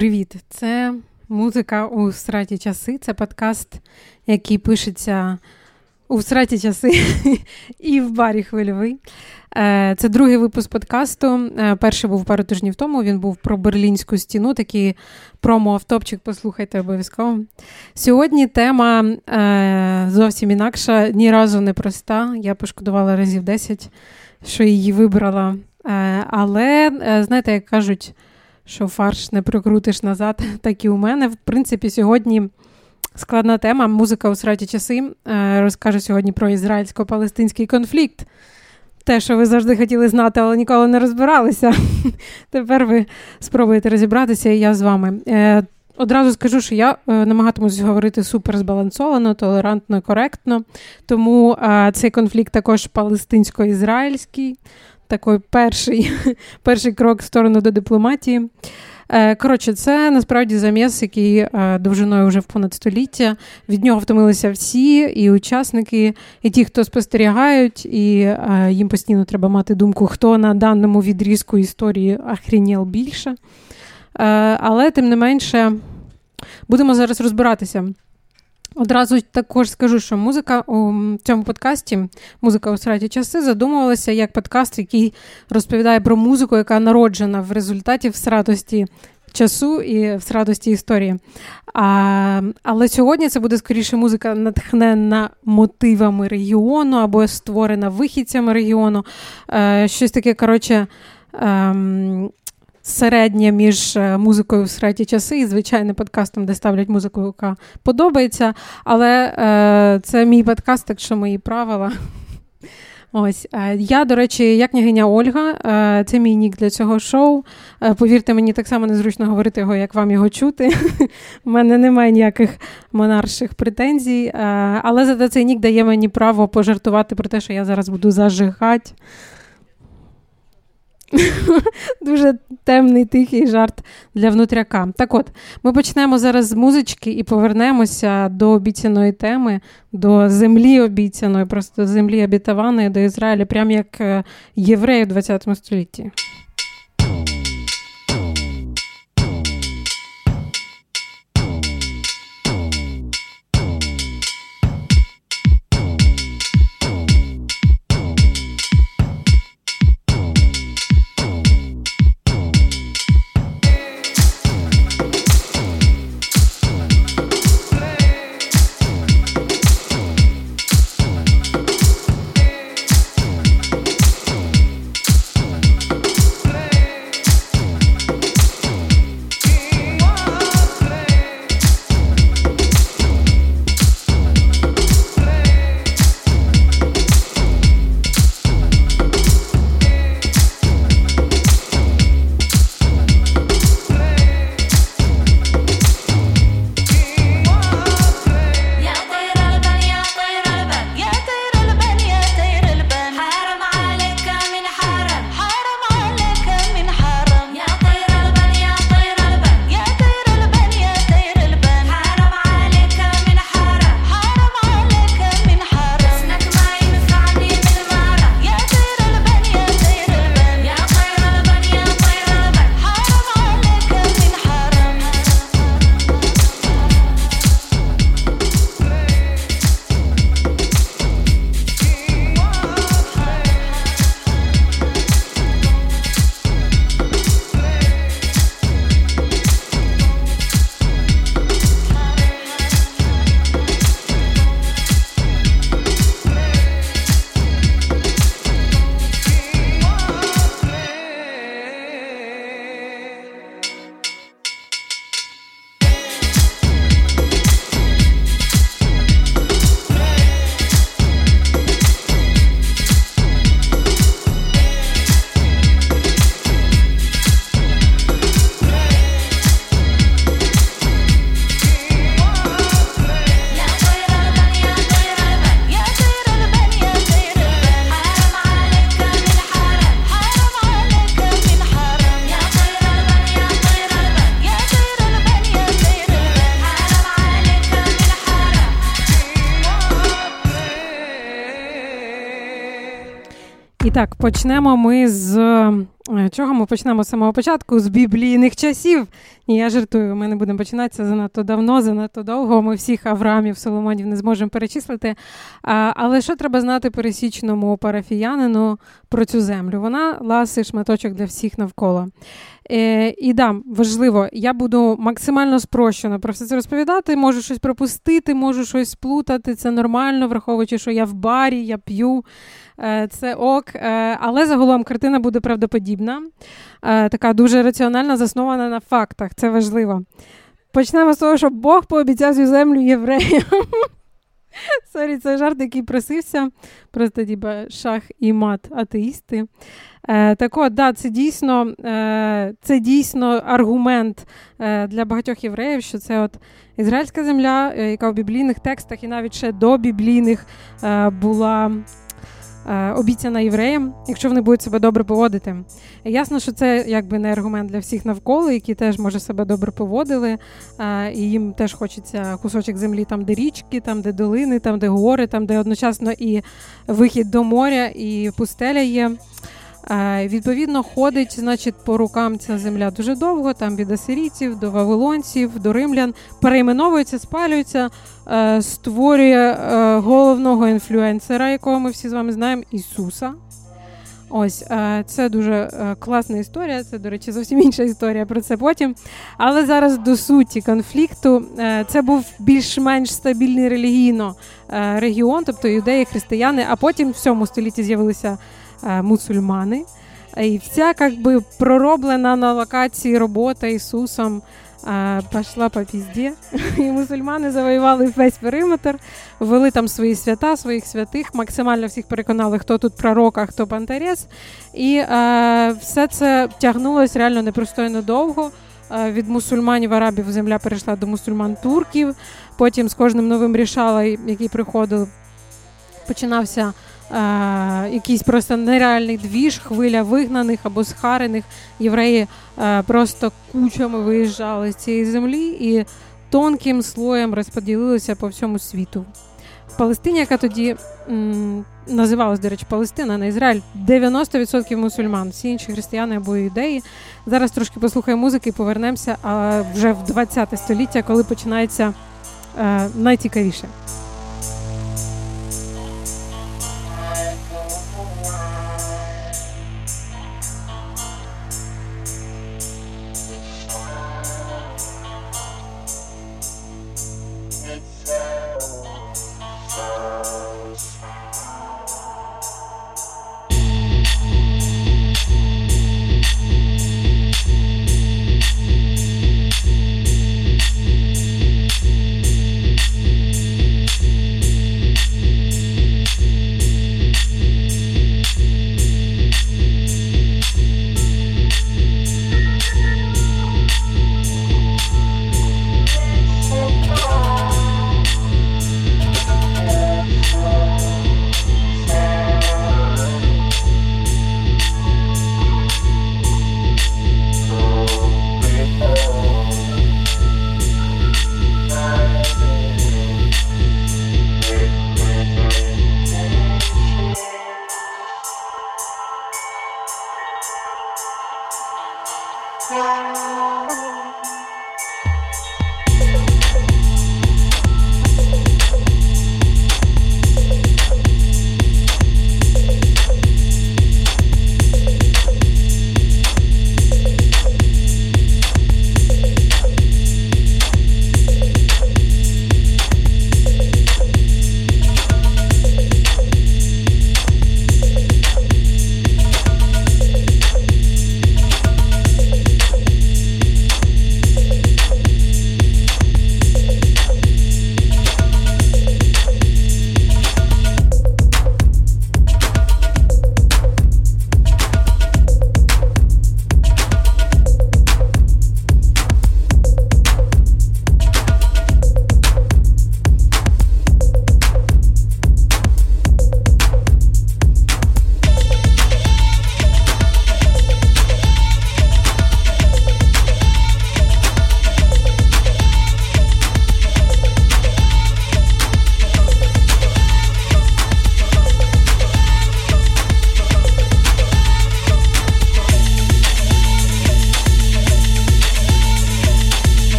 Привіт! Це музика у страті часи. Це подкаст, який пишеться у сраті часи і в барі хвильовий. Е, це другий випуск подкасту. Е, перший був пару тижнів тому. Він був про Берлінську стіну, такий промо-автопчик, послухайте обов'язково. Сьогодні тема е, зовсім інакша, ні разу не проста. Я пошкодувала разів 10, що її вибрала. Але, знаєте, як кажуть що фарш не прокрутиш назад, так і у мене. В принципі, сьогодні складна тема. Музика у сраті часи е, розкаже сьогодні про ізраїльсько-палестинський конфлікт. Те, що ви завжди хотіли знати, але ніколи не розбиралися. Тепер ви спробуєте розібратися, і я з вами. Е, одразу скажу, що я е, намагатимусь говорити супер збалансовано, толерантно, коректно. Тому цей конфлікт також палестинсько-ізраїльський такий перший перший крок в сторону до дипломатії. Е, коротше, це насправді заміс, який е, довжиною вже в понад століття. Від нього втомилися всі, і учасники, і ті, хто спостерігають, і е, їм постійно треба мати думку, хто на даному відрізку історії ахрініл більше. Але тим не менше будемо зараз розбиратися. Одразу також скажу, що музика у цьому подкасті, музика у сраті часи, задумувалася як подкаст, який розповідає про музику, яка народжена в результаті всратості часу і всратості історії. А, Але сьогодні це буде скоріше музика, натхнена мотивами регіону або створена вихідцями регіону. Е, Щось таке, коротше. Ем, середнє між е, музикою в среті часи і звичайним подкастом, де ставлять музику, яка подобається. Але е, це мій подкаст, так що мої правила. Ось е, я, до речі, як княгиня Ольга, е, це мій нік для цього шоу. Повірте, мені так само незручно говорити його, як вам його чути. У мене немає ніяких монарших претензій, але зате цей нік дає мені право пожартувати про те, що я зараз буду зажигати. Дуже темний тихий жарт для внутряка. Так от, ми почнемо зараз з музички і повернемося до обіцяної теми, до землі обіцяної, просто землі обітованої до Ізраїля, прямо як е, євреї в ХХ столітті. Почнемо ми з чого ми почнемо з самого початку? З біблійних часів. Ні, я жартую, ми не будемо починатися занадто давно, занадто довго. Ми всіх Авраамів, Соломонів не зможемо перечислити. А, Але що треба знати пересічному парафіянину про цю землю? Вона ласий шматочок для всіх навколо. Е, І да, важливо, я буду максимально спрощено про все це розповідати. Можу щось пропустити, можу щось сплутати. Це нормально, враховуючи, що я в барі, я п'ю. Е, це ок, е, але загалом картина буде правдоподібна, е, така дуже раціональна, заснована на фактах. Це важливо. Почнемо з того, що Бог пообіцяв цю землю євреям. Sorry, це жарт, який просився. Просто діба шах і мат атеїсти. Е, Так от, да, це дійсно е, це дійсно аргумент е, для багатьох євреїв, що це от ізраїльська земля, яка в біблійних текстах і навіть ще до біблійних була Е, обіцяна євреям, якщо вони будуть себе добре поводити. Ясно, що це якби не аргумент для всіх навколо, які теж може себе добре поводили, е, і їм теж хочеться кусочок землі, там, де річки, там, де долини, там, де гори, там, де одночасно і вихід до моря, і пустеля є. Е, відповідно, ходить значить, по рукам ця земля дуже довго, там від асирійців до вавилонців, до римлян, перейменовується, спалюється, е, створює е, головного інфлюенсера, якого ми всі з вами знаємо, Ісуса. Ось це дуже класна історія. Це, до речі, зовсім інша історія про це потім. Але зараз до суті конфлікту це був більш-менш стабільний релігійно регіон, тобто юдеї, християни, а потім в цьому столітті з'явилися мусульмани. І вся как би, пророблена на локації робота Ісусом е, пішла по пізді. І мусульмани завоювали весь периметр, ввели там свої свята, своїх святих, максимально всіх переконали, хто тут пророк, а хто пантарес. І е, все це тягнулося реально непростойно довго. Е, від мусульманів арабів земля перейшла до мусульман турків. Потім з кожним новим рішала, який приходив, починався е, якийсь просто нереальний двіж, хвиля вигнаних або схарених. Євреї е, просто кучами виїжджали з цієї землі і тонким слоєм розподілилися по всьому світу. В Палестині, яка тоді м, називалась, до речі, Палестина, на Ізраїль, 90% мусульман, всі інші християни або юдеї. Зараз трошки послухаємо музики і повернемося а вже в 20 століття, коли починається е, найцікавіше. Thank you.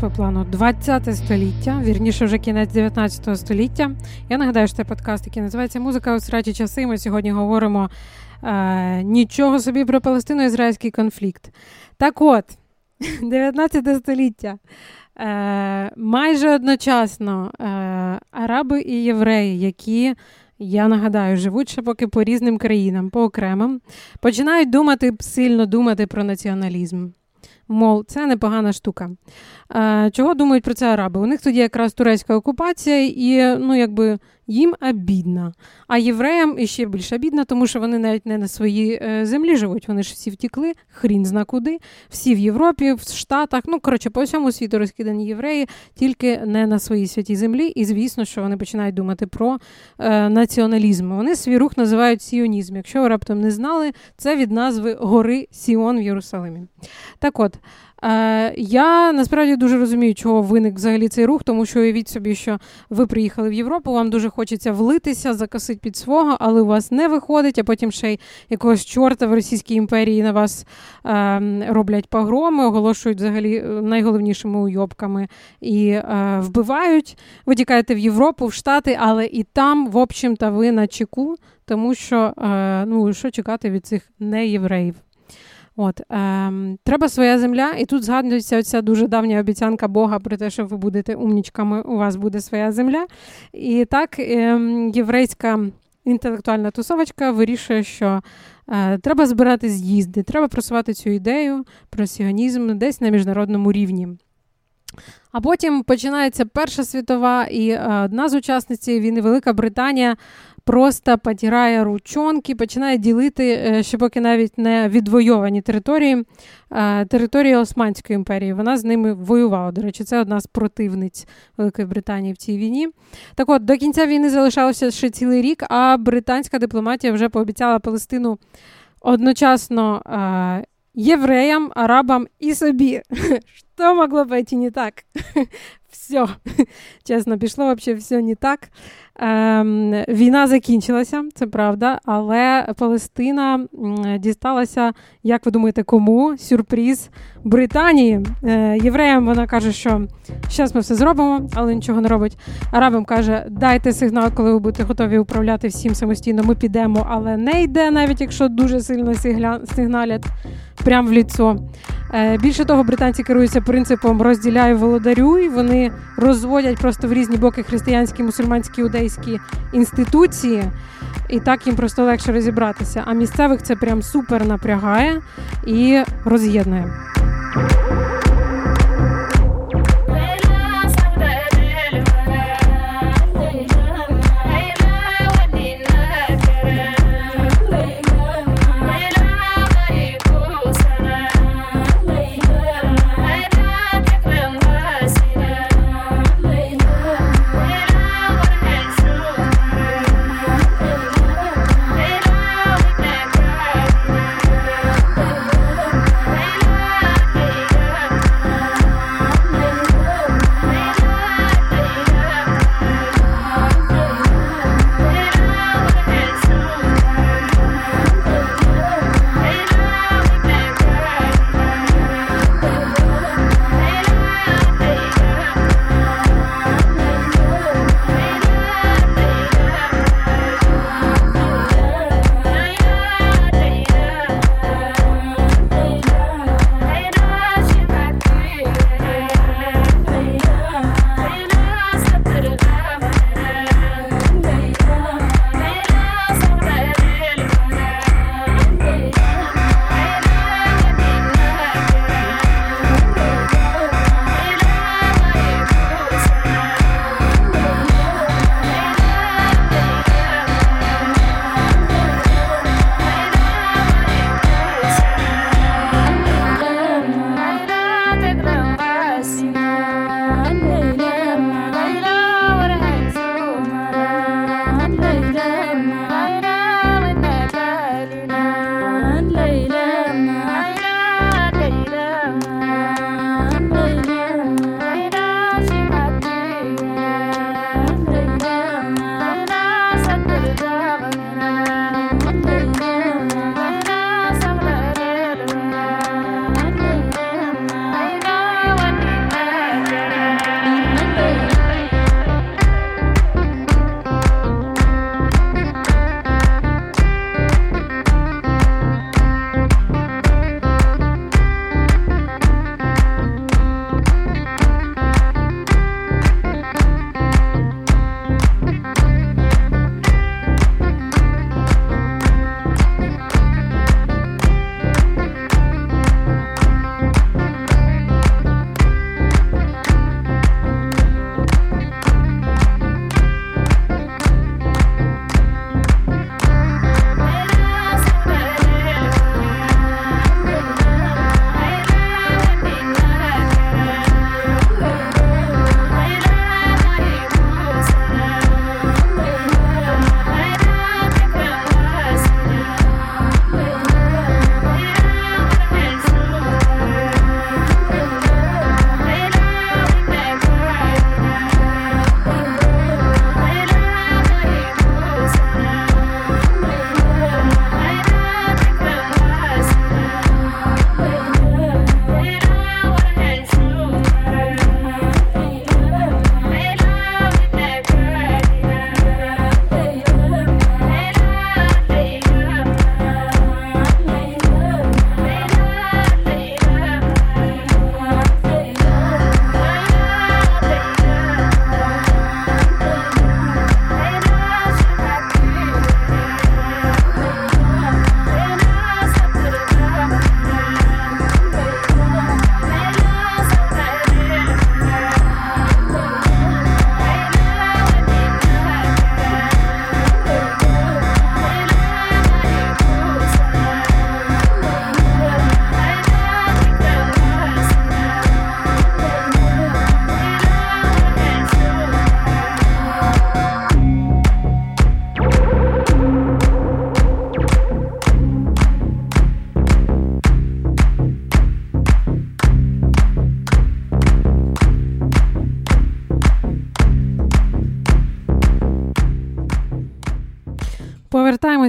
По плану 20 століття, вірніше вже кінець 19 століття. Я нагадаю, що це подкаст, який називається Музика у сраті часи. Ми сьогодні говоримо е, нічого собі про Палестино-ізраїльський конфлікт. Так от, 19 століття. Е, Майже одночасно е, араби і євреї, які. Я нагадаю, живуть ще поки по різним країнам, по окремим, починають думати сильно думати про націоналізм. Мол, це непогана штука. Е, Чого думають про це араби? У них тоді якраз турецька окупація, і ну, якби їм обідно. А євреям іще більше обідно, тому що вони навіть не на своїй е, землі живуть. Вони ж всі втікли, хрін зна куди, всі в Європі, в Штатах. Ну, коротше, по всьому світу розкидані євреї, тільки не на своїй святій землі. І звісно, що вони починають думати про е, націоналізм. Вони свій рух називають сіонізм. Якщо ви раптом не знали, це від назви гори Сіон в Єрусалимі. Так от. Е, я насправді дуже розумію, чого виник взагалі цей рух, тому що уявіть собі, що ви приїхали в Європу, вам дуже хочеться влитися, закосити під свого, але у вас не виходить, а потім ще й якогось чорта в Російській імперії на вас е, роблять погроми, оголошують взагалі е, найголовнішими уйобками і е, вбивають. Ви тікаєте в Європу, в Штати, але і там, в общем-то, ви на чеку, тому що ну що чекати від цих неєвреїв. От, е, Треба своя земля, і тут згадується оця дуже давня обіцянка Бога про те, що ви будете умнічками, у вас буде своя земля. І так е, єврейська інтелектуальна тусовочка вирішує, що е, треба збирати з'їзди, треба просувати цю ідею про сіонізм десь на міжнародному рівні. А потім починається Перша світова, і е, одна з учасниць війни, Велика Британія, просто потирає ручонки, починає ділити, е, ще поки навіть не відвойовані території, території Османської імперії. Вона з ними воювала. До речі, це одна з противниць Великої Британії в цій війні. Так от, до кінця війни залишалося ще цілий рік, а британська дипломатія вже пообіцяла Палестину одночасно. Євреям, арабам і собі. Що могло пойти не так? Все. Чесно, пішло взагалі все не так. Ем, Війна закінчилася, це правда, але Палестина дісталася, як ви думаєте, кому? Сюрприз Британії. Е, Євреям вона каже, що зараз ми все зробимо, але нічого не робить. Арабам каже, дайте сигнал, коли ви будете готові управляти всім самостійно. Ми підемо, але не йде, навіть якщо дуже сильно сигналять прямо в ліцо. Е, більше того, британці керуються принципом розділяю володарю, і вони розводять просто в різні боки християнські, мусульманські, іудейські інституції, і так їм просто легше розібратися. А місцевих це прям супер напрягає і роз'єднує.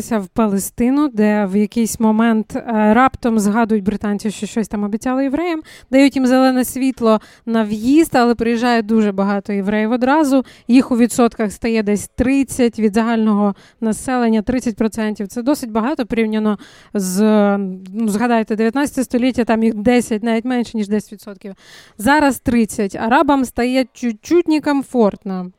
Повертаємося в Палестину, де в якийсь момент е, раптом згадують британці, що щось там обіцяли євреям, дають їм зелене світло на в'їзд, але приїжджає дуже багато євреїв одразу. Їх у відсотках стає десь 30 від загального населення, 30%. Це досить багато порівняно з ну, згадайте, 19 століття, там їх 10, навіть менше ніж 10%. Зараз 30. Арабам стає чуть-чуть некомфортно.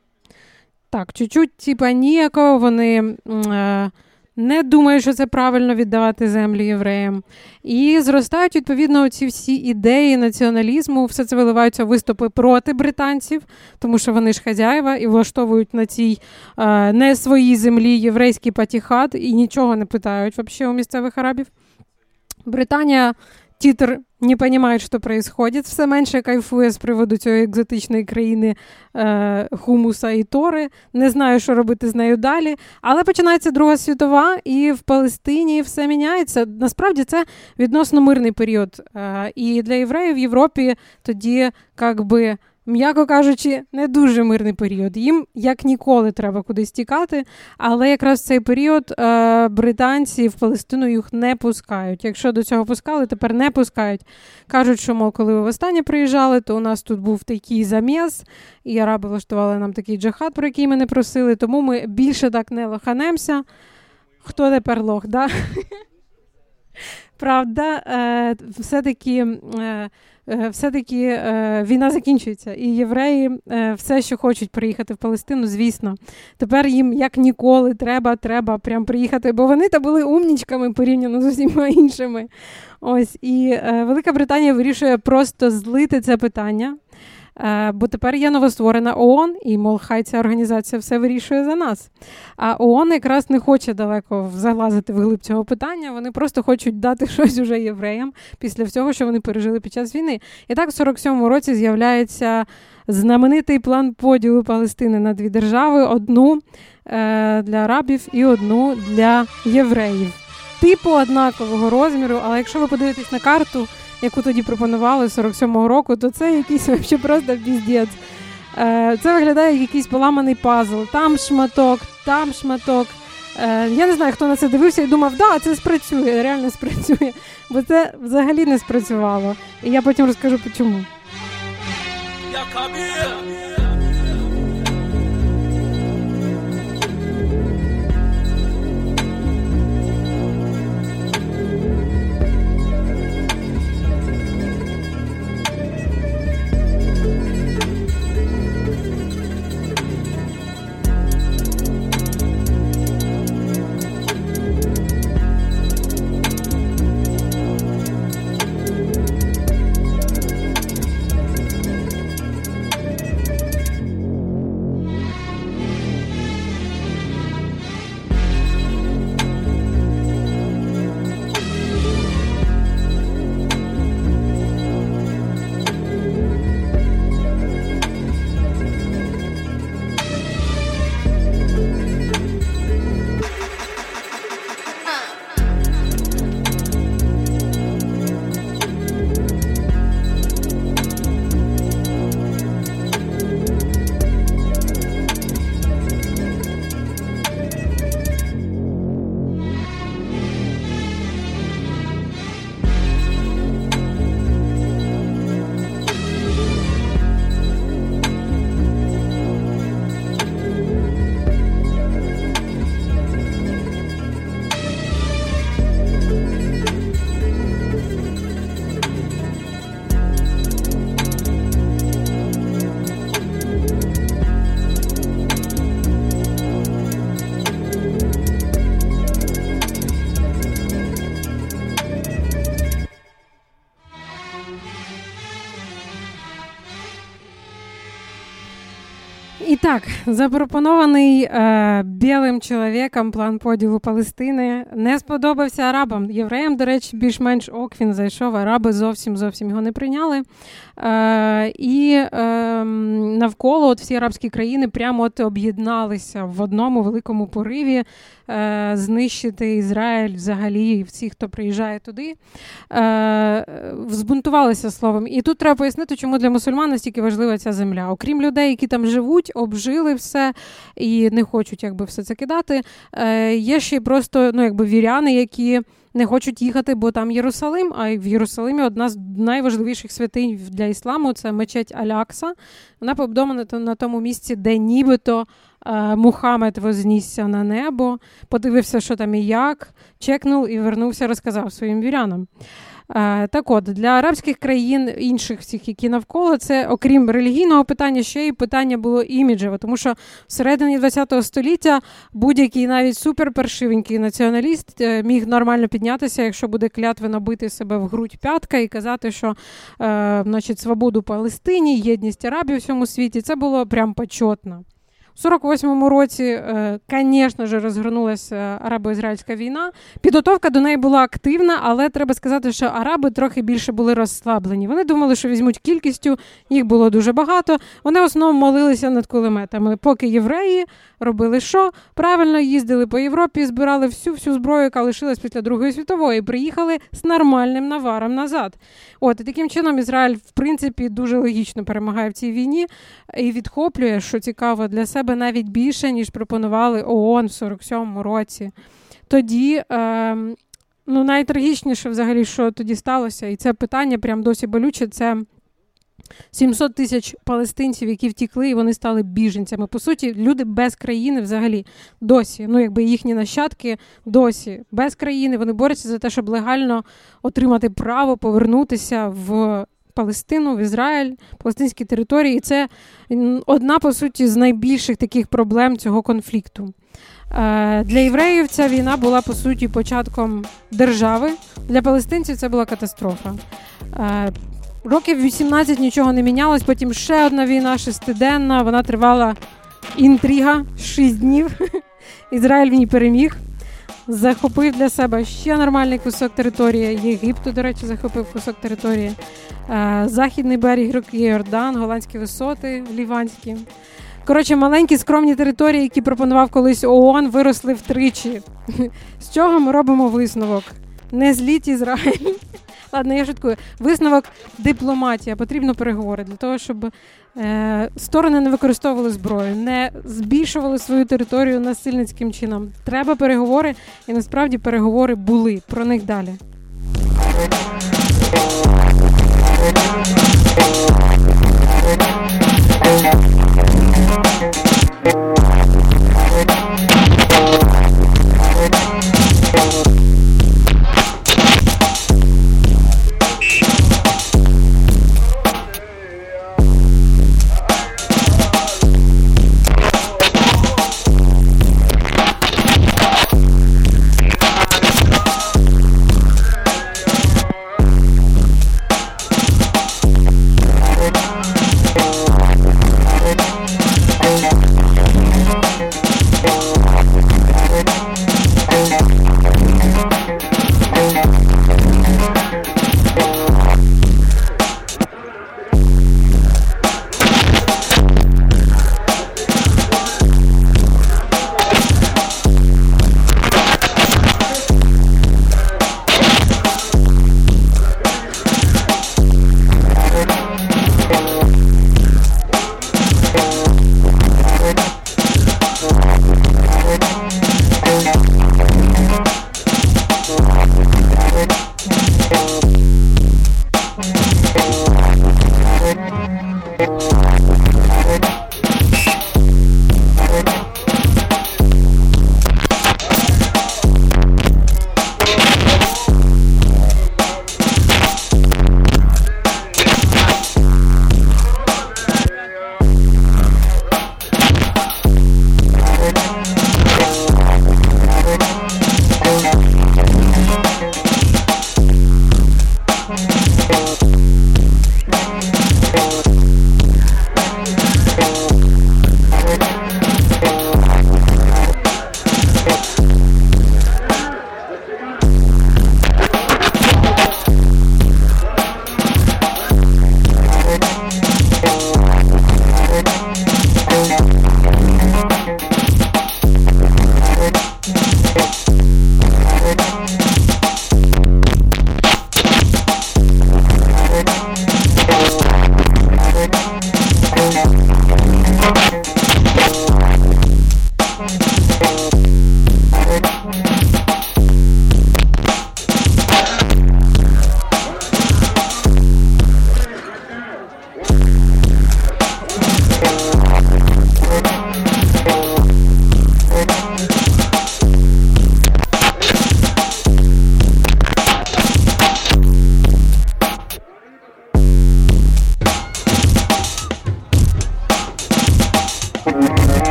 Так, чуть-чуть, типа, ніякого вони е, не думає, що це правильно віддавати землі євреям. І зростають, відповідно, ці всі ідеї націоналізму, все це виливаються виступи проти британців, тому що вони ж хазяєва і влаштовують на цій е, не своїй землі єврейський патіхат і нічого не питають взагалі у місцевих арабів. Британія тітр не розуміють, що происходит, все менше кайфує з приводу цієї екзотичної країни е, хумуса і тори. Не знаю, що робити з нею далі. Але починається Друга світова, і в Палестині все міняється. Насправді це відносно мирний період. Е, і для євреїв в Європі тоді, як би м'яко кажучи, не дуже мирний період. Їм як ніколи треба кудись тікати, але якраз в цей період е, британці в Палестину їх не пускають. Якщо до цього пускали, тепер не пускають. Кажуть, що мов, коли ви востаннє приїжджали, то у нас тут був такий заміс, і араби влаштували нам такий джахат, про який ми не просили, тому ми більше так не лоханемося. Хто тепер лох, да? Правда, е, все-таки е, все-таки війна закінчується, і євреї все, що хочуть приїхати в Палестину, звісно. Тепер їм як ніколи треба треба прям приїхати, бо вони та були умнічками порівняно з усіма іншими. Ось і Велика Британія вирішує просто злити це питання. Е, бо тепер є новостворена ООН, і мол, хай ця організація все вирішує за нас. А ООН якраз не хоче далеко залазити в глиб цього питання. Вони просто хочуть дати щось уже євреям після всього, що вони пережили під час війни. І так, в 47-му році з'являється знаменитий план поділу Палестини на дві держави: одну е, для арабів і одну для євреїв. Типу однакового розміру, але якщо ви подивитесь на карту яку тоді пропонували 47-го року, то це якийсь вообще просто піздець. Е, це виглядає як якийсь поламаний пазл. Там шматок, там шматок. Е, я не знаю, хто на це дивився і думав, да, це спрацює, реально спрацює. Бо це взагалі не спрацювало. І я потім розкажу чому. Так, запропонований е, білим чоловіком план поділу Палестини не сподобався арабам. Євреям, до речі, більш-менш ок він зайшов. Араби зовсім зовсім його не прийняли. Е, І е, навколо от всі арабські країни прямо от об'єдналися в одному великому пориві е, знищити Ізраїль взагалі, всіх, хто приїжджає туди. Е, Збунтувалися словом. І тут треба пояснити, чому для мусульман настільки важлива ця земля. Окрім людей, які там живуть, обжили все і не хочуть якби все це кидати. Е, Є ще просто ну, якби віряни, які не хочуть їхати, бо там Єрусалим. А в Єрусалимі одна з найважливіших святинь для ісламу це мечеть Алякса. Вона побудована на тому місці, де нібито е, Мухаммед вознісся на небо, подивився, що там і як, чекнув і вернувся, розказав своїм вірянам. Е, так от, для арабських країн, інших всіх, які навколо, це, окрім релігійного питання, ще й питання було іміджеве, тому що всередині ХХ століття будь-який навіть суперпершивенький націоналіст е, міг нормально піднятися, якщо буде клятвено бити себе в грудь п'ятка і казати, що е, значить, свободу Палестині, єдність арабів у всьому світі, це було прям почетно. У 48-му році, звісно ж, розгорнулася арабо-ізраїльська війна. Підготовка до неї була активна, але треба сказати, що араби трохи більше були розслаблені. Вони думали, що візьмуть кількістю, їх було дуже багато. Вони в основному молилися над кулеметами, поки євреї робили що? Правильно їздили по Європі, збирали всю всю зброю, яка лишилась після Другої світової, і приїхали з нормальним наваром назад. От і таким чином Ізраїль, в принципі, дуже логічно перемагає в цій війні і відхоплює, що цікаво для себе навіть більше, ніж пропонували ООН в 47-му році. Тоді. Е, Ну, найтрагічніше взагалі, що тоді сталося, і це питання прям досі болюче. Це 700 тисяч палестинців, які втікли, і вони стали біженцями. По суті, люди без країни взагалі досі. Ну, якби їхні нащадки досі без країни. Вони борються за те, щоб легально отримати право повернутися в. Палестину, в Ізраїль, палестинські території, і це одна по суті з найбільших таких проблем цього конфлікту. Е, для євреїв ця війна була по суті початком держави. Для палестинців це була катастрофа. Е, Років 18 нічого не мінялось. Потім ще одна війна, шестиденна. Вона тривала інтрига 6 днів. Ізраїль в ній переміг. Захопив для себе ще нормальний кусок території. Єгипту, до речі, захопив кусок території. Е, Західний берег Руки Йордан, голландські висоти, ліванські. Коротше, маленькі скромні території, які пропонував колись ООН, виросли втричі. З чого ми робимо висновок? Не зліть Ізраїль. Ладно, я шуткую. Висновок дипломатія. Потрібно переговори для того, щоб сторони не використовували зброю, не збільшували свою територію насильницьким чином. Треба переговори, і насправді переговори були про них далі.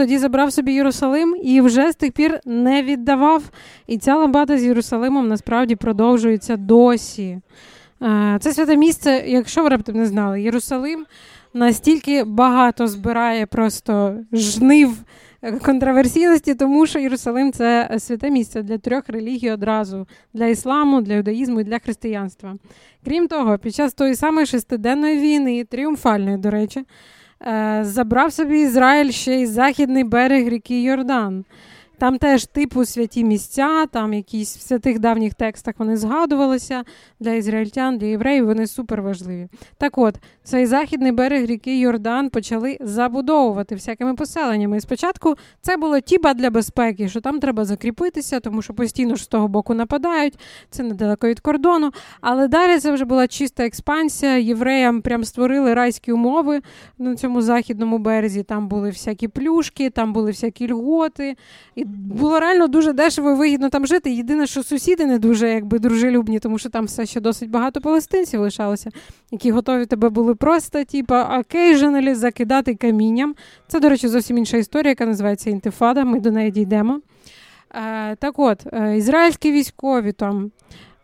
Тоді забрав собі Єрусалим і вже з тих пір не віддавав. І ця ламбада з Єрусалимом насправді продовжується досі. Е, це святе місце, якщо ви раптом не знали, Єрусалим настільки багато збирає просто жнив контроверсійності, тому що Єрусалим це святе місце для трьох релігій одразу: для ісламу, для юдаїзму і для християнства. Крім того, під час тої самої шестиденної війни, тріумфальної, до речі, забрав собі Ізраїль ще й західний берег ріки Йордан. Там теж типу святі місця, там якісь в святих давніх текстах вони згадувалися для ізраїльтян, для євреїв вони супер важливі. Так от, цей західний берег ріки Йордан почали забудовувати всякими поселеннями. І спочатку це було тіба для безпеки, що там треба закріпитися, тому що постійно ж з того боку нападають, це недалеко від кордону. Але далі це вже була чиста експансія. Євреям прям створили райські умови на цьому західному березі. Там були всякі плюшки, там були всякі льготи. І було реально дуже дешево і вигідно там жити. Єдине, що сусіди не дуже якби дружелюбні, тому що там все ще досить багато палестинців лишалося, які готові тебе були просто, типа, occasionally закидати камінням. Це, до речі, зовсім інша історія, яка називається інтифада. Ми до неї дійдемо. Е, так от, е, ізраїльські військові там.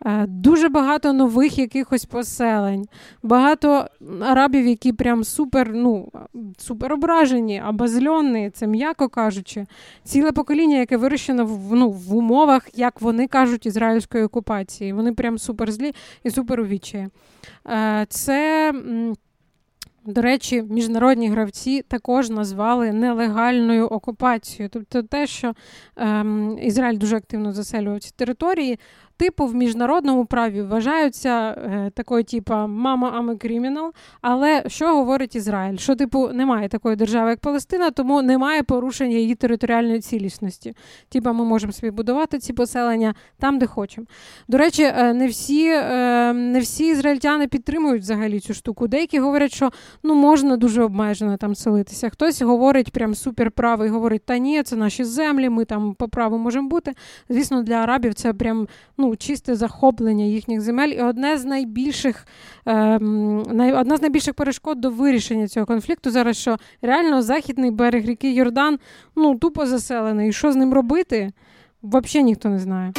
Е, дуже багато нових якихось поселень, багато арабів, які прям супер ну, супер ображені, обозльонні, це м'яко кажучи, ціле покоління, яке вирощено в ну, в умовах, як вони кажуть, ізраїльської окупації. Вони прям супер злі і супер увічі. Е, це. До речі, міжнародні гравці також назвали нелегальною окупацією. Тобто те, що ем, Ізраїль дуже активно заселював ці території, типу в міжнародному праві вважаються е, такою, типу, мама ами кримінал. Але що говорить Ізраїль? Що, типу, немає такої держави, як Палестина, тому немає порушення її територіальної цілісності. Типа, ми можемо собі будувати ці поселення там, де хочемо. До речі, е, не всі е, не всі ізраїльтяни підтримують взагалі цю штуку. Деякі говорять, що ну можна дуже обмежено там селитися. Хтось говорить прям суперправий, говорить, та ні, це наші землі, ми там по праву можемо бути. Звісно, для арабів це прям ну ну, чисте захоплення їхніх земель. І одне з найбільших е, най, одна з найбільших перешкод до вирішення цього конфлікту зараз, що реально західний берег ріки Йордан ну, тупо заселений. І що з ним робити? Взагалі ніхто не знає.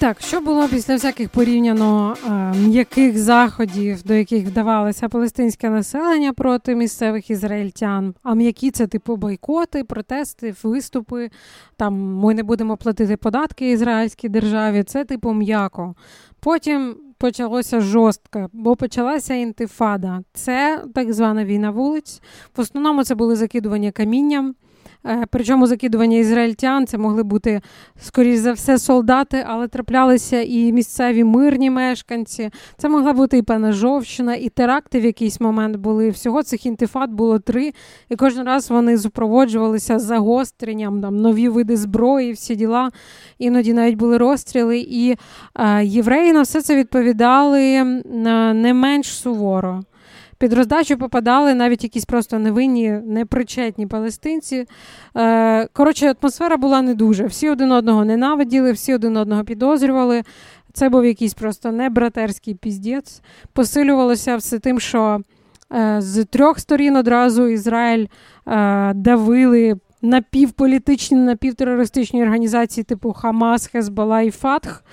Так, що було після всяких порівняно е, м'яких заходів, до яких вдавалося палестинське населення проти місцевих ізраїльтян? А м'які це типу бойкоти, протести, виступи. Там ми не будемо платити податки ізраїльській державі. Це типу м'яко. Потім почалося жорстко, бо почалася інтифада. Це так звана війна вулиць. В основному це були закидування камінням. Е, причому закидування ізраїльтян це могли бути, скоріш за все, солдати, але траплялися і місцеві мирні мешканці. Це могла бути і пана Жовщина, і теракти в якийсь момент були. Всього цих інтифат було три, і кожен раз вони супроводжувалися загостренням, там нові види зброї, всі діла. Іноді навіть були розстріли. І е, євреї на все це відповідали не менш суворо. Під роздачу попадали навіть якісь просто невинні, непричетні палестинці. Е, коротше, атмосфера була не дуже. Всі один одного ненавиділи, всі один одного підозрювали. Це був якийсь просто небратерський піздець. Посилювалося все тим, що е, з трьох сторін одразу Ізраїль е, давили напівполітичні, напівтерористичні організації, типу Хамас, Хезбола і Фатх.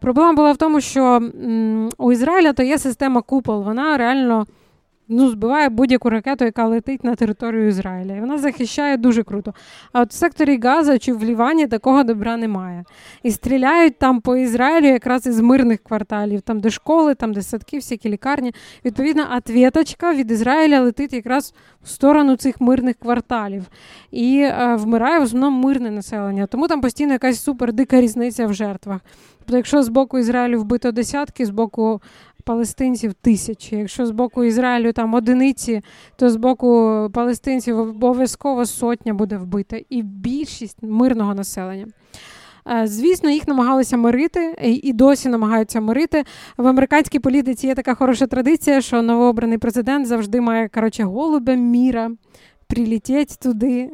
Проблема була в тому, що у Ізраїля то є система купол, вона реально ну, збиває будь-яку ракету, яка летить на територію Ізраїля. І вона захищає дуже круто. А от в секторі Газа чи в Лівані такого добра немає. І стріляють там по Ізраїлю якраз із мирних кварталів, там, де школи, там, де садки, всякі лікарні. Відповідно, ответочка від Ізраїля летить якраз в сторону цих мирних кварталів. І е, вмирає в основному мирне населення. Тому там постійно якась супер дика різниця в жертвах. Тобто, якщо з боку Ізраїлю вбито десятки, з боку палестинців тисячі. Якщо з боку Ізраїлю там одиниці, то з боку палестинців обов'язково сотня буде вбита. І більшість мирного населення. Е, звісно, їх намагалися мирити і досі намагаються мирити. В американській політиці є така хороша традиція, що новообраний президент завжди має коротше, голубя міра прилетіти туди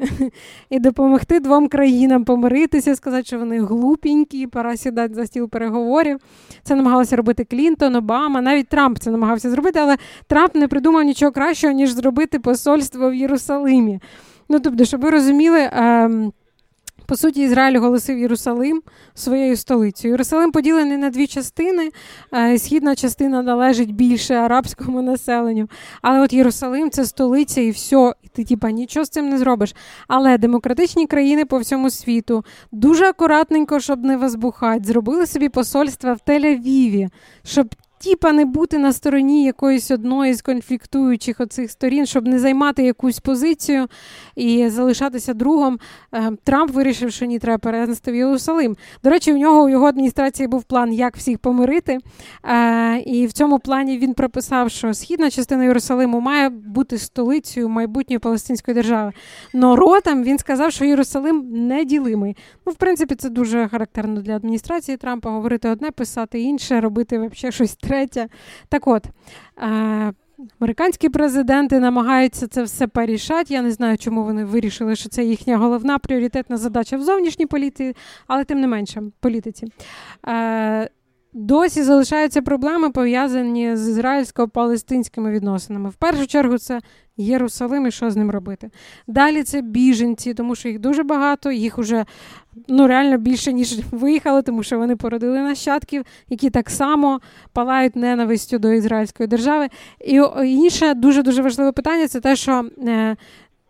і допомогти двом країнам помиритися, сказати, що вони глупенькі, пора сідати за стіл переговорів. Це намагалося робити Клінтон, Обама, навіть Трамп це намагався зробити, але Трамп не придумав нічого кращого, ніж зробити посольство в Єрусалимі. Ну, тобто, щоб ви розуміли. Ем, по суті, Ізраїль оголосив Єрусалим своєю столицею. Єрусалим поділений на дві частини. Е, східна частина належить більше арабському населенню. Але от Єрусалим це столиця і все. І ти типа нічого з цим не зробиш. Але демократичні країни по всьому світу дуже акуратненько, щоб не возбухати, зробили собі посольства в Тель-Авіві, щоб тіпа не бути на стороні якоїсь одної з конфліктуючих оцих сторін, щоб не займати якусь позицію і залишатися другом. Е, Трамп вирішив, що ні, треба перенести в Єрусалим. До речі, у нього у його адміністрації був план, як всіх помирити. Е, і в цьому плані він прописав, що східна частина Єрусалиму має бути столицею майбутньої Палестинської держави. Но ротом він сказав, що Єрусалим неділимий. Ну, в принципі, це дуже характерно для адміністрації Трампа говорити одне, писати інше, робити взагалі щось. Так от. Е, американські президенти намагаються це все порішати. Я не знаю, чому вони вирішили, що це їхня головна пріоритетна задача в зовнішній політиці, але тим не менше політиці. Е, досі залишаються проблеми, пов'язані з ізраїльсько-палестинськими відносинами. В першу чергу, це Єрусалим і що з ним робити. Далі це біженці, тому що їх дуже багато, їх уже ну, реально більше, ніж виїхали, тому що вони породили нащадків, які так само палають ненавистю до ізраїльської держави. І інше дуже дуже важливе питання це те, що.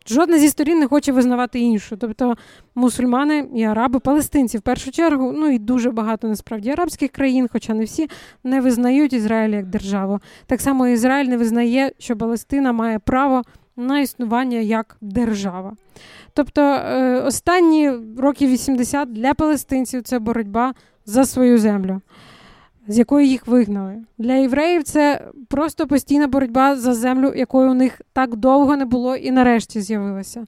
Жодна зі сторін не хоче визнавати іншу. Тобто мусульмани і араби, палестинці в першу чергу, ну і дуже багато насправді арабських країн, хоча не всі, не визнають Ізраїль як державу. Так само Ізраїль не визнає, що Палестина має право на існування як держава. Тобто е, останні роки 80 для палестинців це боротьба за свою землю з якої їх вигнали. Для євреїв це просто постійна боротьба за землю, якої у них так довго не було і нарешті з'явилася.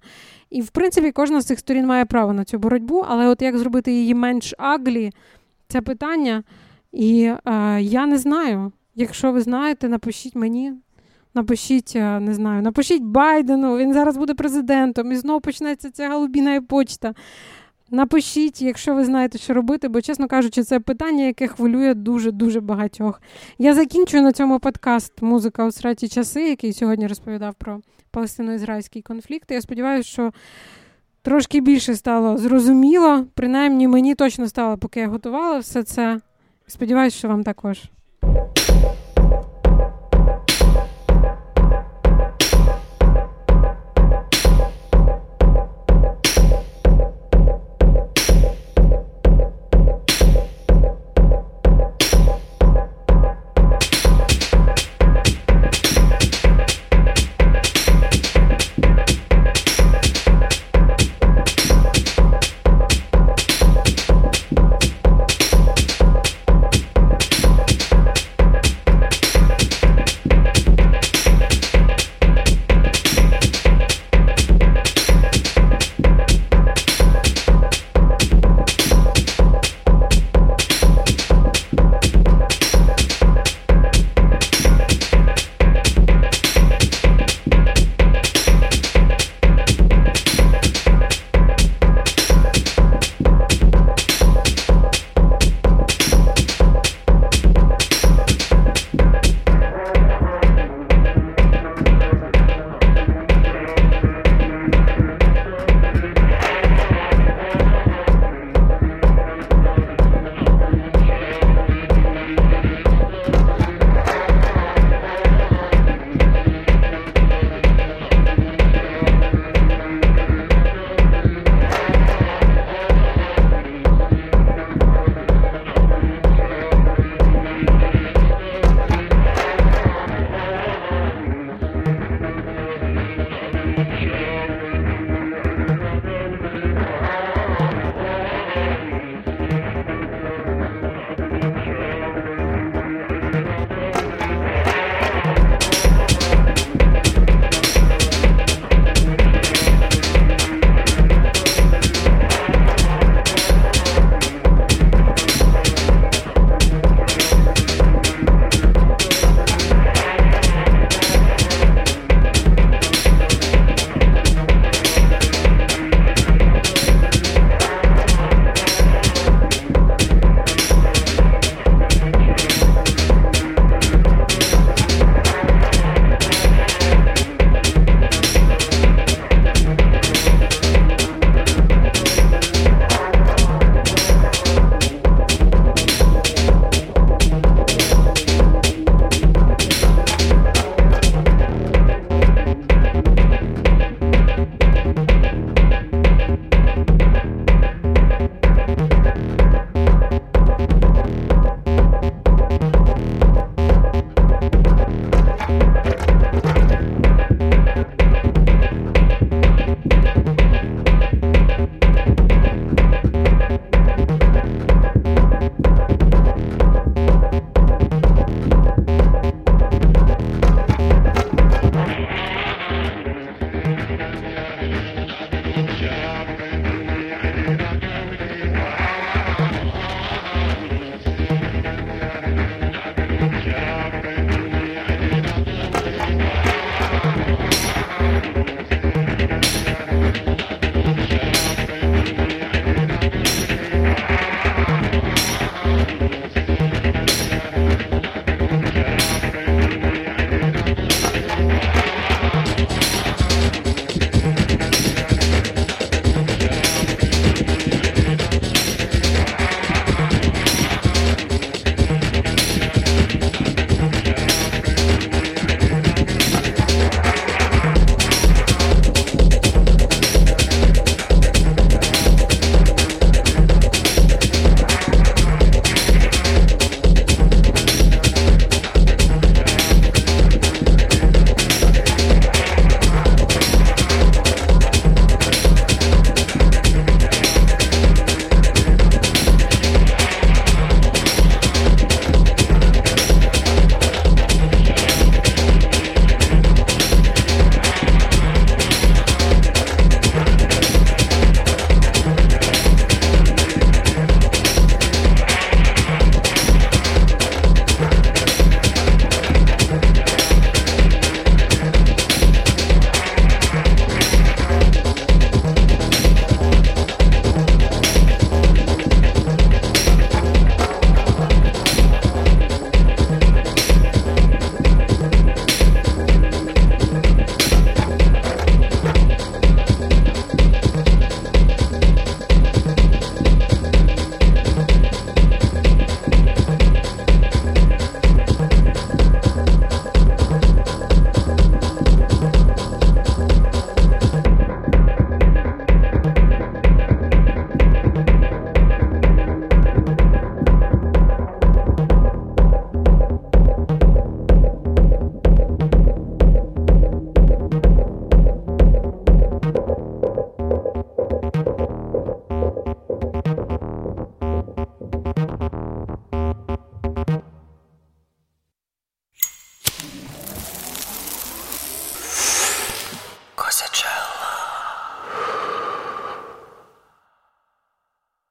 І, в принципі, кожна з цих сторін має право на цю боротьбу, але от як зробити її менш аглі, це питання. І е, я не знаю. Якщо ви знаєте, напишіть мені. Напишіть, е, не знаю, напишіть Байдену, він зараз буде президентом, і знову почнеться ця голубіна почта. Напишіть, якщо ви знаєте, що робити, бо, чесно кажучи, це питання, яке хвилює дуже-дуже багатьох. Я закінчую на цьому подкаст Музика у сраті часи, який сьогодні розповідав про палестино-ізраїльський конфлікт. Я сподіваюся, що трошки більше стало зрозуміло. Принаймні, мені точно стало, поки я готувала все це. Сподіваюсь, що вам також.